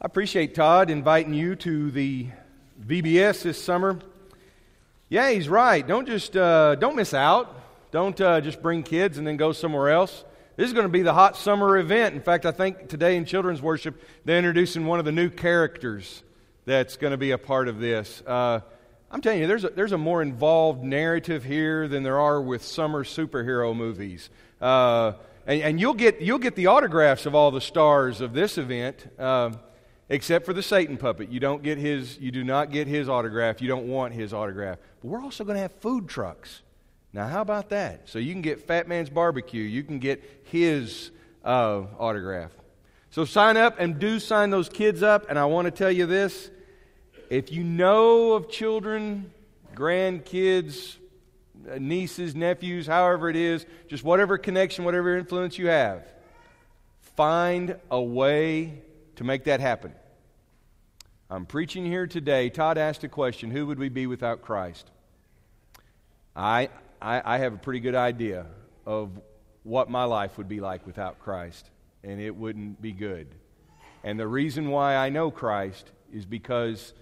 I appreciate Todd inviting you to the VBS this summer. Yeah, he's right. Don't just uh, don't miss out. Don't uh, just bring kids and then go somewhere else. This is going to be the hot summer event. In fact, I think today in children's worship they're introducing one of the new characters that's going to be a part of this. Uh, I'm telling you, there's a, there's a more involved narrative here than there are with summer superhero movies. Uh, and, and, you'll get you'll get the autographs of all the stars of this event. Uh, except for the Satan puppet. You don't get his, you do not get his autograph. You don't want his autograph. But we're also going to have food trucks. Now, how about that? So you can get Fat Man's Barbecue. You can get his uh, autograph. So sign up and do sign those kids up. And I want to tell you this if you know of children, grandkids, nieces, nephews, however it is, just whatever connection, whatever influence you have, find a way to make that happen. I'm preaching here today. Todd asked a question Who would we be without Christ? I, I, I, have a pretty good idea of what my life would be like without Christ, and it wouldn't be good. And the reason why I know Christ is because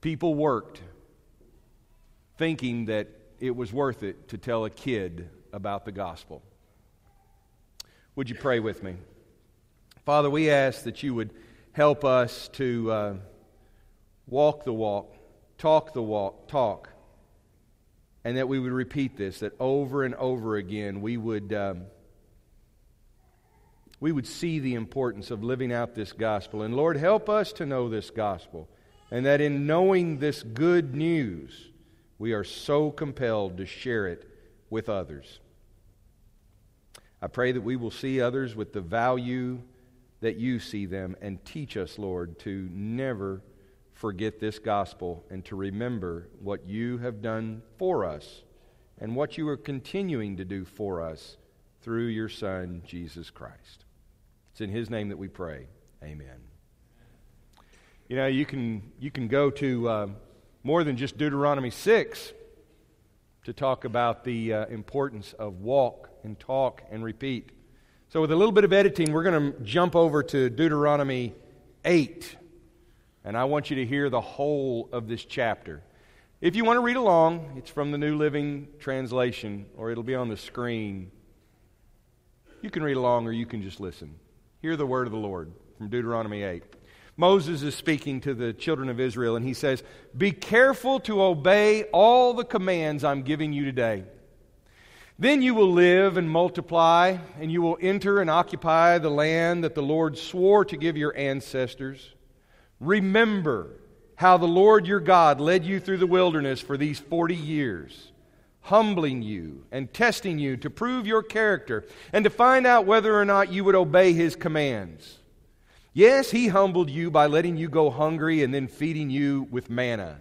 people worked thinking that it was worth it to tell a kid about the gospel. Would you pray with me? Father, we ask that you would help us to uh, walk the walk, talk the walk, talk, and that we would repeat this, that over and over again we would. Um, we would see the importance of living out this gospel. And Lord, help us to know this gospel. And that in knowing this good news, we are so compelled to share it with others. I pray that we will see others with the value that you see them and teach us, Lord, to never forget this gospel and to remember what you have done for us and what you are continuing to do for us through your Son, Jesus Christ. It's in His name that we pray. Amen. You know, you can, you can go to uh, more than just Deuteronomy 6 to talk about the uh, importance of walk and talk and repeat. So, with a little bit of editing, we're going to jump over to Deuteronomy 8. And I want you to hear the whole of this chapter. If you want to read along, it's from the New Living Translation, or it'll be on the screen. You can read along, or you can just listen. Hear the word of the Lord from Deuteronomy 8. Moses is speaking to the children of Israel, and he says, Be careful to obey all the commands I'm giving you today. Then you will live and multiply, and you will enter and occupy the land that the Lord swore to give your ancestors. Remember how the Lord your God led you through the wilderness for these 40 years, humbling you and testing you to prove your character and to find out whether or not you would obey his commands. Yes, he humbled you by letting you go hungry and then feeding you with manna,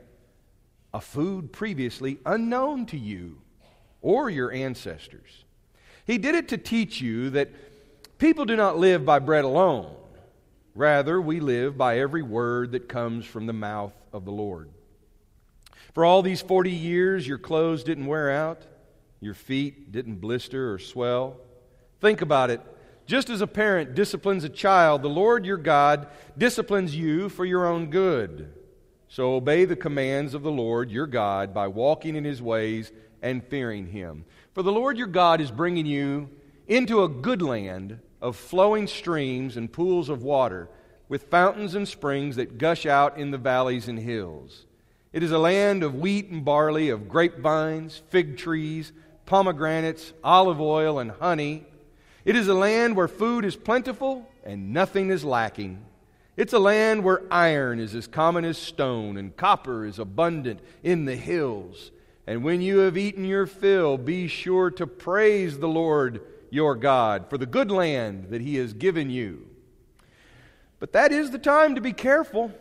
a food previously unknown to you or your ancestors. He did it to teach you that people do not live by bread alone. Rather, we live by every word that comes from the mouth of the Lord. For all these 40 years, your clothes didn't wear out, your feet didn't blister or swell. Think about it. Just as a parent disciplines a child, the Lord your God disciplines you for your own good. So obey the commands of the Lord your God by walking in his ways and fearing him. For the Lord your God is bringing you into a good land of flowing streams and pools of water, with fountains and springs that gush out in the valleys and hills. It is a land of wheat and barley, of grapevines, fig trees, pomegranates, olive oil, and honey. It is a land where food is plentiful and nothing is lacking. It's a land where iron is as common as stone and copper is abundant in the hills. And when you have eaten your fill, be sure to praise the Lord your God for the good land that he has given you. But that is the time to be careful.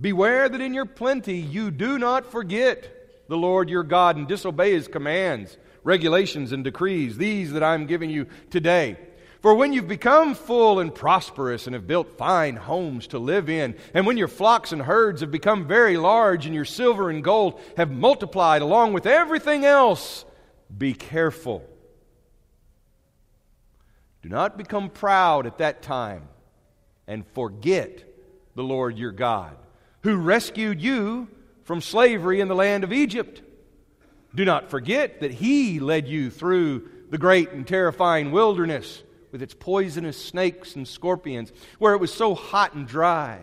Beware that in your plenty you do not forget the Lord your God and disobey his commands, regulations, and decrees, these that I'm giving you today. For when you've become full and prosperous and have built fine homes to live in, and when your flocks and herds have become very large and your silver and gold have multiplied along with everything else, be careful. Do not become proud at that time and forget the Lord your God, who rescued you from slavery in the land of Egypt. Do not forget that He led you through the great and terrifying wilderness with its poisonous snakes and scorpions, where it was so hot and dry.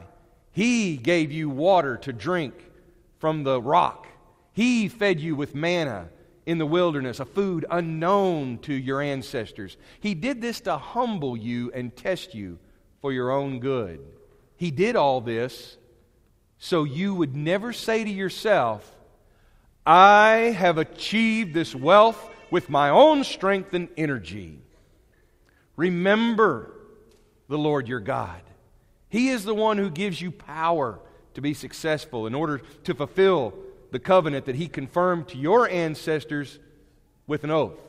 He gave you water to drink from the rock. He fed you with manna in the wilderness, a food unknown to your ancestors. He did this to humble you and test you for your own good. He did all this so you would never say to yourself, I have achieved this wealth with my own strength and energy. Remember the Lord your God. He is the one who gives you power to be successful in order to fulfill the covenant that he confirmed to your ancestors with an oath.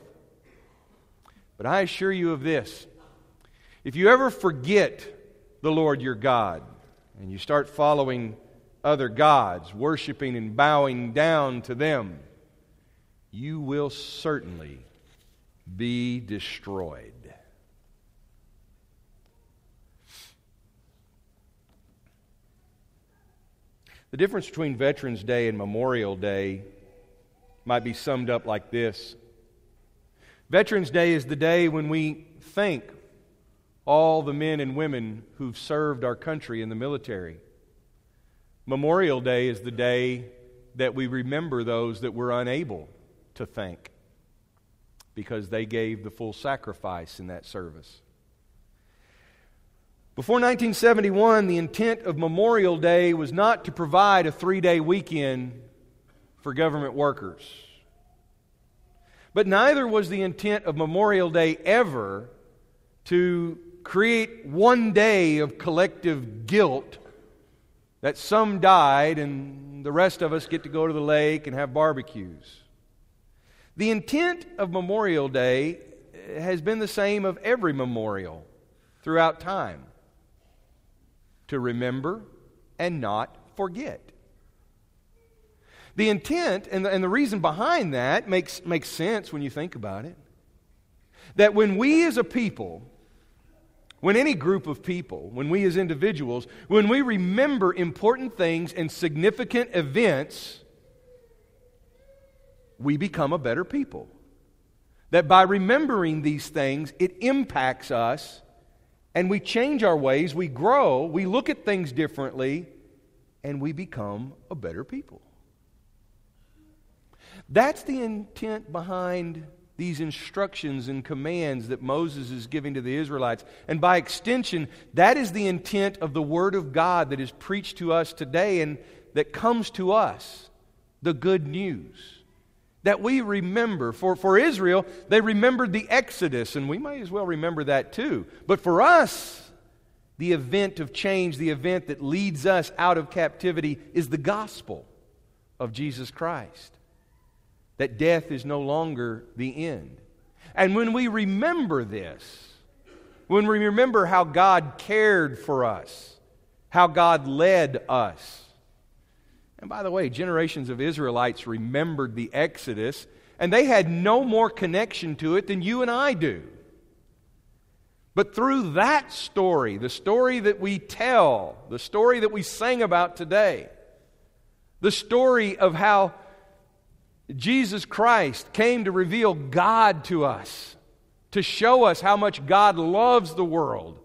But I assure you of this if you ever forget the Lord your God and you start following other gods, worshiping and bowing down to them, you will certainly be destroyed. The difference between Veterans Day and Memorial Day might be summed up like this Veterans Day is the day when we thank all the men and women who've served our country in the military. Memorial Day is the day that we remember those that we're unable to thank because they gave the full sacrifice in that service. Before 1971, the intent of Memorial Day was not to provide a three day weekend for government workers. But neither was the intent of Memorial Day ever to create one day of collective guilt that some died and the rest of us get to go to the lake and have barbecues. The intent of Memorial Day has been the same of every memorial throughout time to remember and not forget. The intent and the, and the reason behind that makes, makes sense when you think about it. That when we as a people, when any group of people, when we as individuals, when we remember important things and significant events, we become a better people. That by remembering these things, it impacts us and we change our ways, we grow, we look at things differently, and we become a better people. That's the intent behind these instructions and commands that Moses is giving to the Israelites. And by extension, that is the intent of the Word of God that is preached to us today and that comes to us the good news that we remember. For, for Israel, they remembered the Exodus, and we might as well remember that too. But for us, the event of change, the event that leads us out of captivity, is the gospel of Jesus Christ. That death is no longer the end. And when we remember this, when we remember how God cared for us, how God led us, and by the way, generations of Israelites remembered the Exodus, and they had no more connection to it than you and I do. But through that story, the story that we tell, the story that we sang about today, the story of how Jesus Christ came to reveal God to us, to show us how much God loves the world,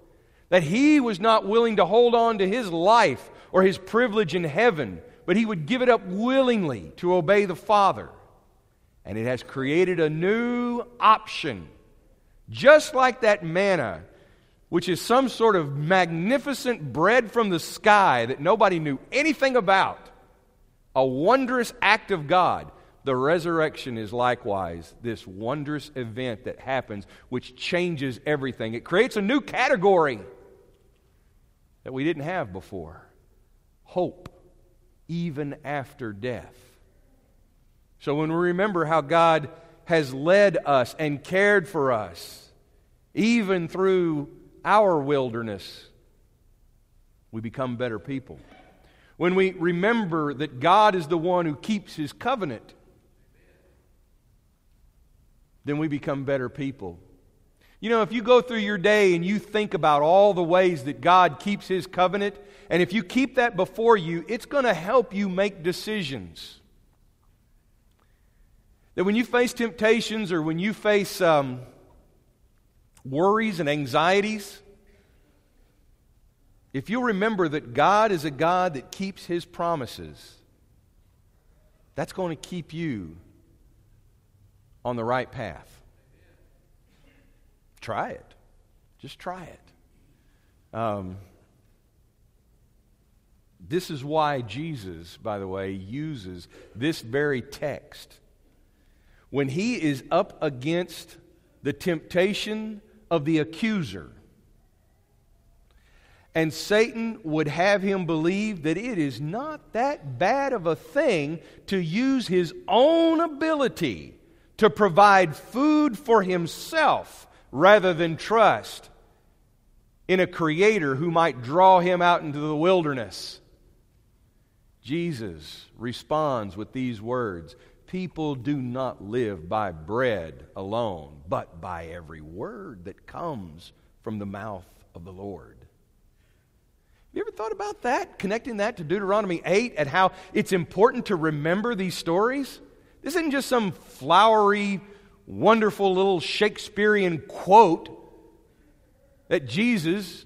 that He was not willing to hold on to His life or His privilege in heaven but he would give it up willingly to obey the Father. And it has created a new option, just like that manna, which is some sort of magnificent bread from the sky that nobody knew anything about. A wondrous act of God. The resurrection is likewise this wondrous event that happens, which changes everything. It creates a new category that we didn't have before hope even after death. So when we remember how God has led us and cared for us, even through our wilderness, we become better people. When we remember that God is the one who keeps his covenant, then we become better people. You know, if you go through your day and you think about all the ways that God keeps His covenant, and if you keep that before you, it's going to help you make decisions. That when you face temptations or when you face um, worries and anxieties, if you'll remember that God is a God that keeps His promises, that's going to keep you on the right path. Try it. Just try it. Um, this is why Jesus, by the way, uses this very text. When he is up against the temptation of the accuser, and Satan would have him believe that it is not that bad of a thing to use his own ability to provide food for himself rather than trust in a creator who might draw him out into the wilderness. Jesus responds with these words People do not live by bread alone, but by every word that comes from the mouth of the Lord. You ever thought about that? Connecting that to Deuteronomy 8 and how it's important to remember these stories? This isn't just some flowery, wonderful little Shakespearean quote that Jesus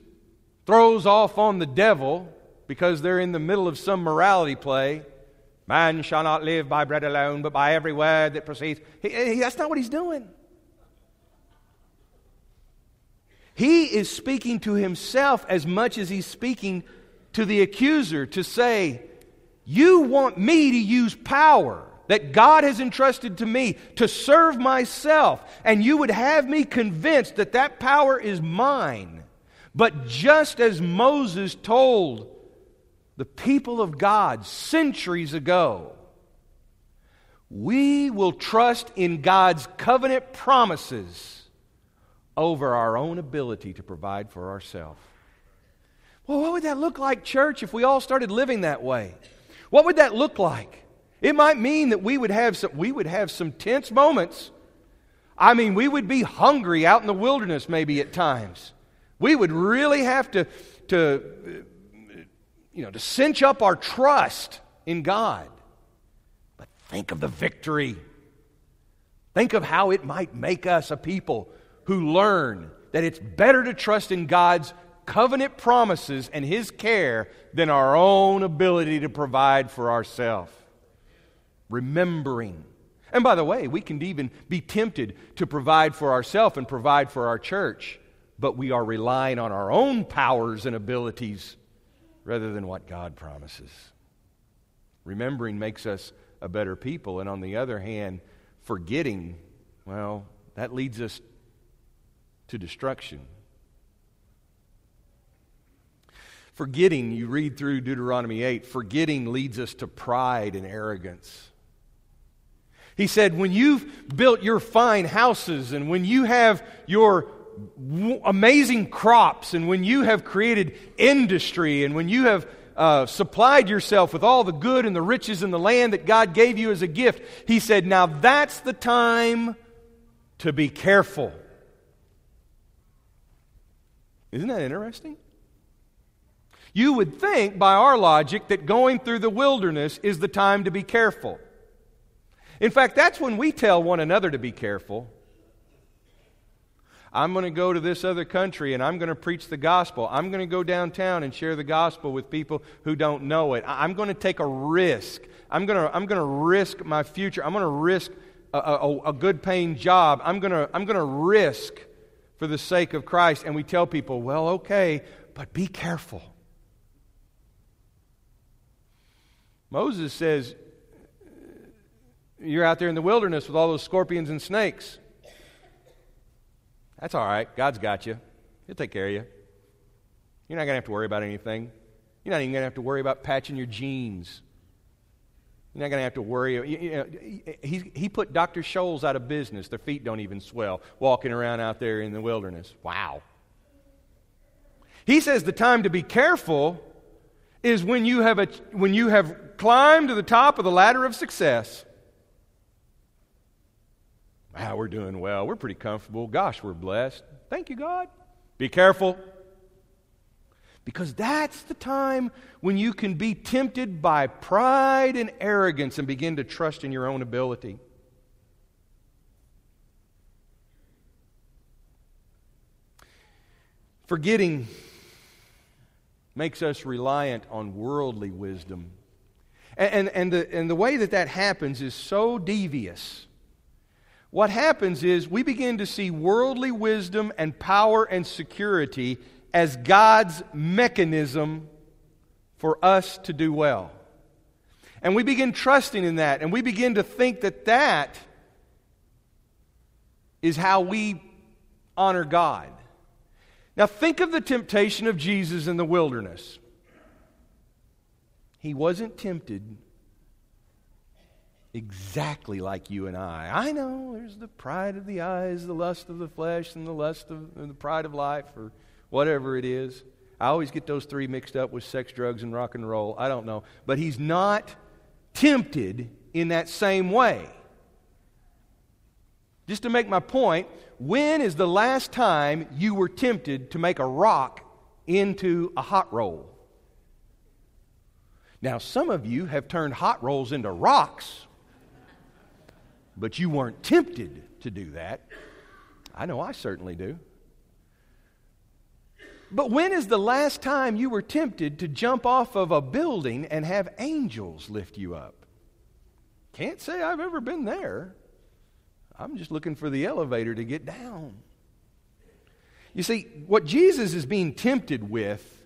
throws off on the devil because they're in the middle of some morality play. Man shall not live by bread alone, but by every word that proceeds. He, he, that's not what he's doing. He is speaking to himself as much as he's speaking to the accuser to say, You want me to use power that God has entrusted to me to serve myself, and you would have me convinced that that power is mine. But just as Moses told the people of God centuries ago, we will trust in God's covenant promises over our own ability to provide for ourselves. Well, what would that look like, church, if we all started living that way? What would that look like? It might mean that we would have some, we would have some tense moments. I mean, we would be hungry out in the wilderness maybe at times. We would really have to, to, uh, you know, to cinch up our trust in God. But think of the victory. Think of how it might make us a people who learn that it's better to trust in God's covenant promises and His care than our own ability to provide for ourselves remembering. And by the way, we can even be tempted to provide for ourselves and provide for our church, but we are relying on our own powers and abilities rather than what God promises. Remembering makes us a better people, and on the other hand, forgetting, well, that leads us to destruction. Forgetting, you read through Deuteronomy 8, forgetting leads us to pride and arrogance. He said, When you've built your fine houses and when you have your amazing crops and when you have created industry and when you have uh, supplied yourself with all the good and the riches in the land that God gave you as a gift, he said, Now that's the time to be careful. Isn't that interesting? You would think, by our logic, that going through the wilderness is the time to be careful. In fact, that's when we tell one another to be careful. I'm going to go to this other country and I'm going to preach the gospel. I'm going to go downtown and share the gospel with people who don't know it. I'm going to take a risk. I'm going to, I'm going to risk my future. I'm going to risk a, a, a good paying job. I'm going, to, I'm going to risk for the sake of Christ. And we tell people, well, okay, but be careful. Moses says, you're out there in the wilderness with all those scorpions and snakes. That's all right. God's got you. He'll take care of you. You're not going to have to worry about anything. You're not even going to have to worry about patching your jeans. You're not going to have to worry. You know, he, he put Dr. Scholl's out of business. Their feet don't even swell walking around out there in the wilderness. Wow. He says the time to be careful is when you have, a, when you have climbed to the top of the ladder of success Wow, we're doing well. We're pretty comfortable. Gosh, we're blessed. Thank you, God. Be careful. Because that's the time when you can be tempted by pride and arrogance and begin to trust in your own ability. Forgetting makes us reliant on worldly wisdom. And, and, and, the, and the way that that happens is so devious. What happens is we begin to see worldly wisdom and power and security as God's mechanism for us to do well. And we begin trusting in that, and we begin to think that that is how we honor God. Now, think of the temptation of Jesus in the wilderness. He wasn't tempted exactly like you and I. I know there's the pride of the eyes, the lust of the flesh, and the lust of the pride of life, or whatever it is. I always get those three mixed up with sex, drugs, and rock and roll. I don't know. But he's not tempted in that same way. Just to make my point, when is the last time you were tempted to make a rock into a hot roll? Now, some of you have turned hot rolls into rocks, but you weren't tempted to do that. I know I certainly do. But when is the last time you were tempted to jump off of a building and have angels lift you up? Can't say I've ever been there. I'm just looking for the elevator to get down. You see, what Jesus is being tempted with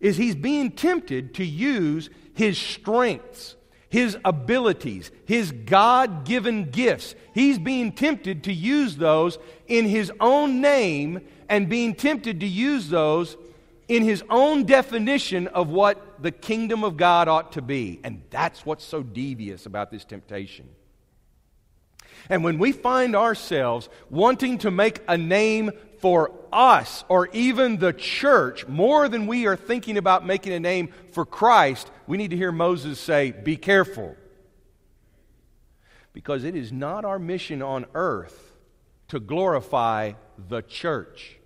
is he's being tempted to use his strengths, his abilities, his God given gifts. He's being tempted to use those in his own name and being tempted to use those in his own definition of what the kingdom of God ought to be. And that's what's so devious about this temptation. And when we find ourselves wanting to make a name for us or even the church more than we are thinking about making a name for Christ, we need to hear Moses say, Be careful. Because it is not our mission on earth to glorify the church.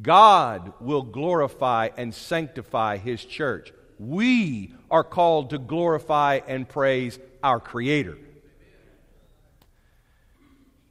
God will glorify and sanctify His church. We are called to glorify and praise our Creator.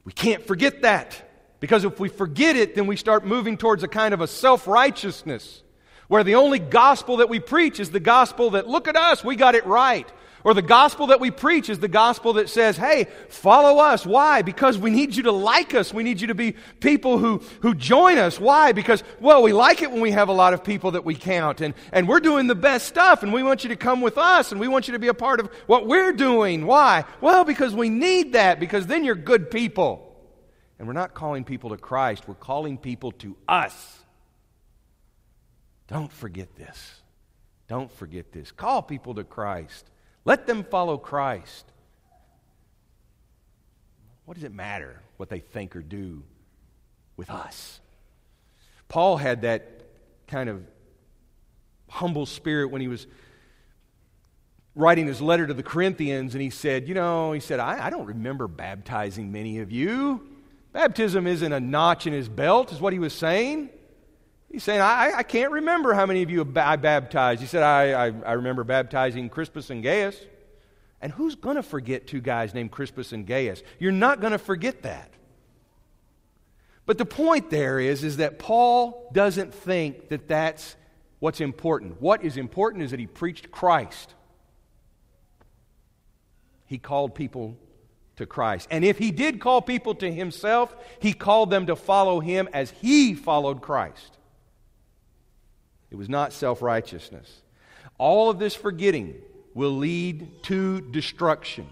We can't forget that. Because if we forget it, then we start moving towards a kind of a self righteousness where the only gospel that we preach is the gospel that, look at us, we got it right. Or the gospel that we preach is the gospel that says, hey, follow us. Why? Because we need you to like us. We need you to be people who, who join us. Why? Because, well, we like it when we have a lot of people that we count and, and we're doing the best stuff and we want you to come with us and we want you to be a part of what we're doing. Why? Well, because we need that because then you're good people. And we're not calling people to Christ, we're calling people to us. Don't forget this. Don't forget this. Call people to Christ. Let them follow Christ. What does it matter what they think or do with us? Paul had that kind of humble spirit when he was writing his letter to the Corinthians, and he said, You know, he said, I, I don't remember baptizing many of you. Baptism isn't a notch in his belt, is what he was saying. He's saying, I, I can't remember how many of you I baptized. He said, I, I, I remember baptizing Crispus and Gaius. And who's going to forget two guys named Crispus and Gaius? You're not going to forget that. But the point there is, is that Paul doesn't think that that's what's important. What is important is that he preached Christ. He called people to Christ. And if he did call people to himself, he called them to follow him as he followed Christ. It was not self righteousness. All of this forgetting will lead to destruction.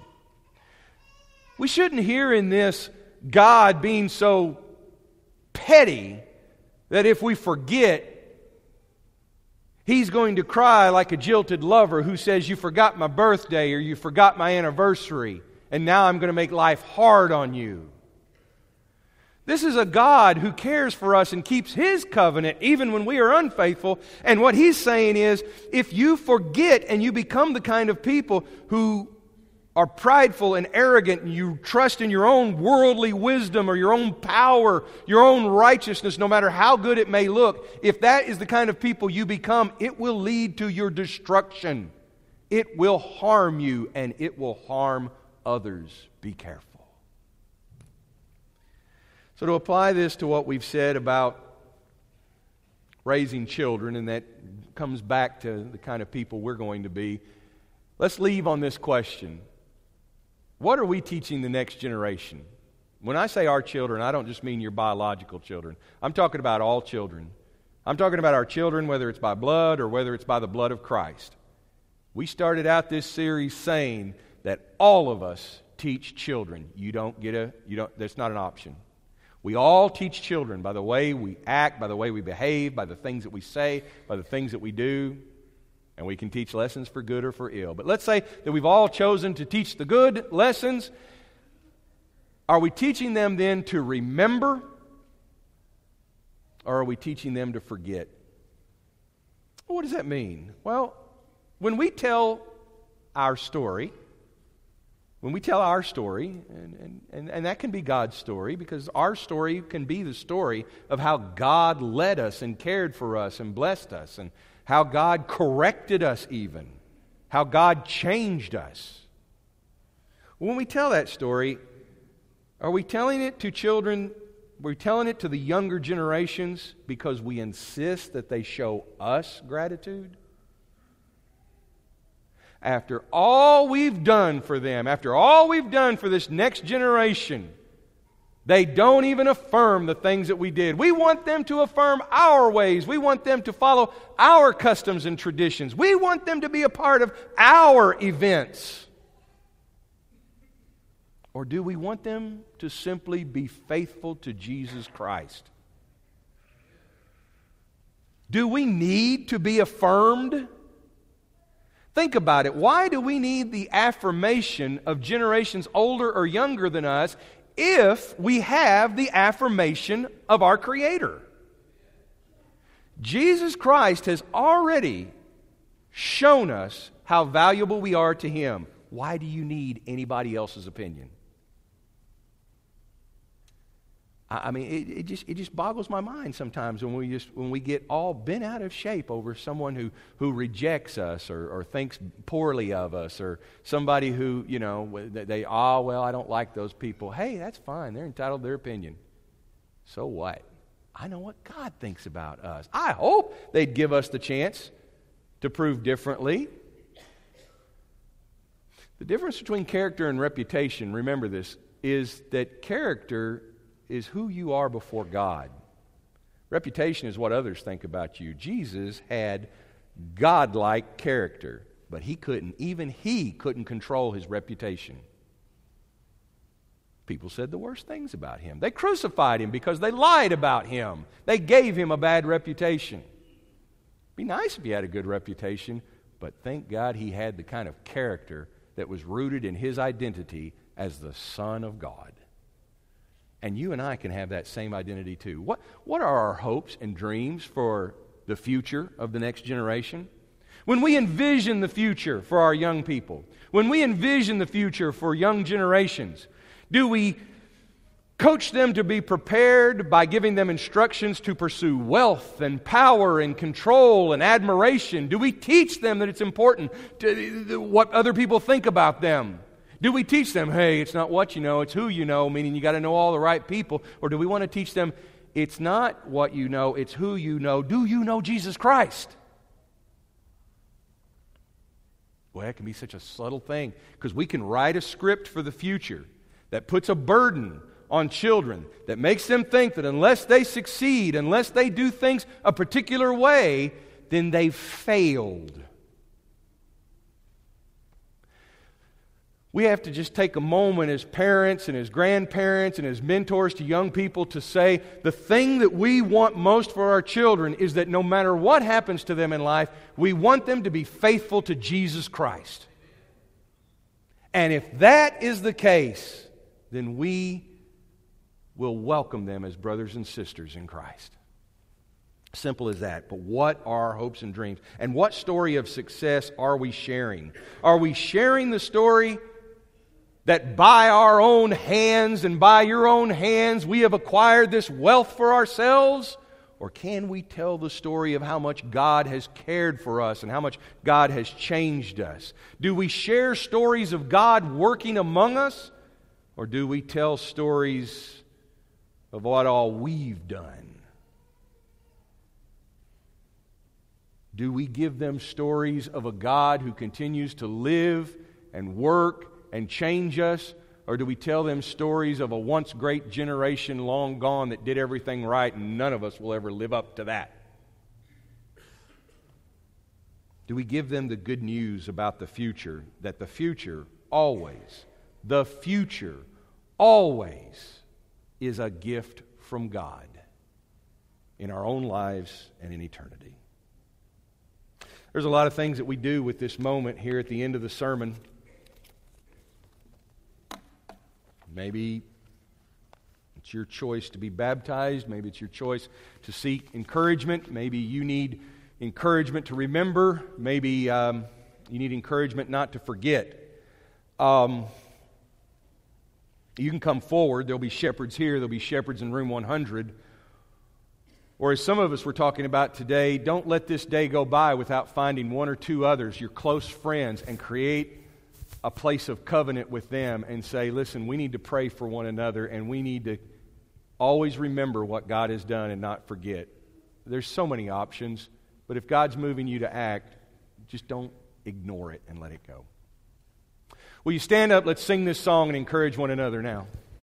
We shouldn't hear in this God being so petty that if we forget, he's going to cry like a jilted lover who says, You forgot my birthday or you forgot my anniversary, and now I'm going to make life hard on you. This is a God who cares for us and keeps His covenant even when we are unfaithful. And what He's saying is if you forget and you become the kind of people who are prideful and arrogant and you trust in your own worldly wisdom or your own power, your own righteousness, no matter how good it may look, if that is the kind of people you become, it will lead to your destruction. It will harm you and it will harm others. Be careful. So, to apply this to what we've said about raising children, and that comes back to the kind of people we're going to be, let's leave on this question what are we teaching the next generation? When I say our children, I don't just mean your biological children. I'm talking about all children. I'm talking about our children, whether it's by blood or whether it's by the blood of Christ. We started out this series saying that all of us teach children. You don't get a, you don't, that's not an option. We all teach children by the way we act, by the way we behave, by the things that we say, by the things that we do and we can teach lessons for good or for ill. But let's say that we've all chosen to teach the good lessons. Are we teaching them then to remember, or are we teaching them to forget? What does that mean? Well, when we tell our story, when we tell our story, and, and, and, that can be God's story, because our story can be the story of how God led us and cared for us and blessed us and how God corrected us, even, how God changed us. When we tell that story, are we telling it to children? We're telling it to the younger generations because we insist that they show us gratitude? After all we've done for them, after all we've done for this next generation, they don't even affirm the things that we did. We want them to affirm our ways. We want them to follow our customs and traditions. We want them to be a part of our events. Or do we want them to simply be faithful to Jesus Christ? Do we need to be affirmed? Think about it. Why do we need the affirmation of generations older or younger than us if we have the affirmation of our Creator. Jesus Christ has already shown us how valuable we are to Him. Why do you need anybody else's opinion? I mean, it, it, just, it just boggles my mind sometimes when we, just, when we get all bent out of shape over someone who, who rejects us or, or thinks poorly of us or somebody who, you know, they, oh, well, I don't like those people. Hey, that's fine. They're entitled to their opinion. So what? I know what God thinks about us. I hope they'd give us the chance to prove differently. The difference between character and reputation, remember this, is that character is who you are before God. Reputation is what others think about you. Jesus had godlike character, but he couldn't, even he couldn't control his reputation. People said the worst things about him. They crucified him because they lied about him. They gave him a bad reputation. Be nice if he had a good reputation, but thank God he had the kind of character that was rooted in his identity as the Son of God. And you and I can have that same identity too. What, what are our hopes and dreams for the future of the next generation? When we envision the future for our young people, when we envision the future for young generations, do we coach them to be prepared by giving them instructions to pursue wealth and power and control and admiration? Do we teach them that it's important to, what other people think about them? Do we teach them, hey, it's not what you know, it's who you know, meaning you got to know all the right people? Or do we want to teach them, it's not what you know, it's who you know? Do you know Jesus Christ? Boy, that can be such a subtle thing because we can write a script for the future that puts a burden on children that makes them think that unless they succeed, unless they do things a particular way, then they've failed. We have to just take a moment as parents and as grandparents and as mentors to young people to say the thing that we want most for our children is that no matter what happens to them in life, we want them to be faithful to Jesus Christ. And if that is the case, then we will welcome them as brothers and sisters in Christ. Simple as that. But what are our hopes and dreams? And what story of success are we sharing? Are we sharing the story that by our own hands and by your own hands we have acquired this wealth for ourselves? Or can we tell the story of how much God has cared for us and how much God has changed us? Do we share stories of God working among us? Or do we tell stories of what all we've done? Do we give them stories of a God who continues to live and work and change us? Or do we tell them stories of a once great generation long gone that did everything right and none of us will ever live up to that? Do we give them the good news about the future that the future always, the future always is a gift from God in our own lives and in eternity? There's a lot of things that we do with this moment here at the end of the sermon. Maybe it's your choice to be baptized. Maybe it's your choice to seek encouragement. Maybe you need encouragement to remember. Maybe um, you need encouragement not to forget. Um, you can come forward. There'll be shepherds here, there'll be shepherds in room 100. Or, as some of us were talking about today, don't let this day go by without finding one or two others, your close friends, and create a place of covenant with them and say, listen, we need to pray for one another and we need to always remember what God has done and not forget. There's so many options, but if God's moving you to act, just don't ignore it and let it go. Will you stand up? Let's sing this song and encourage one another now.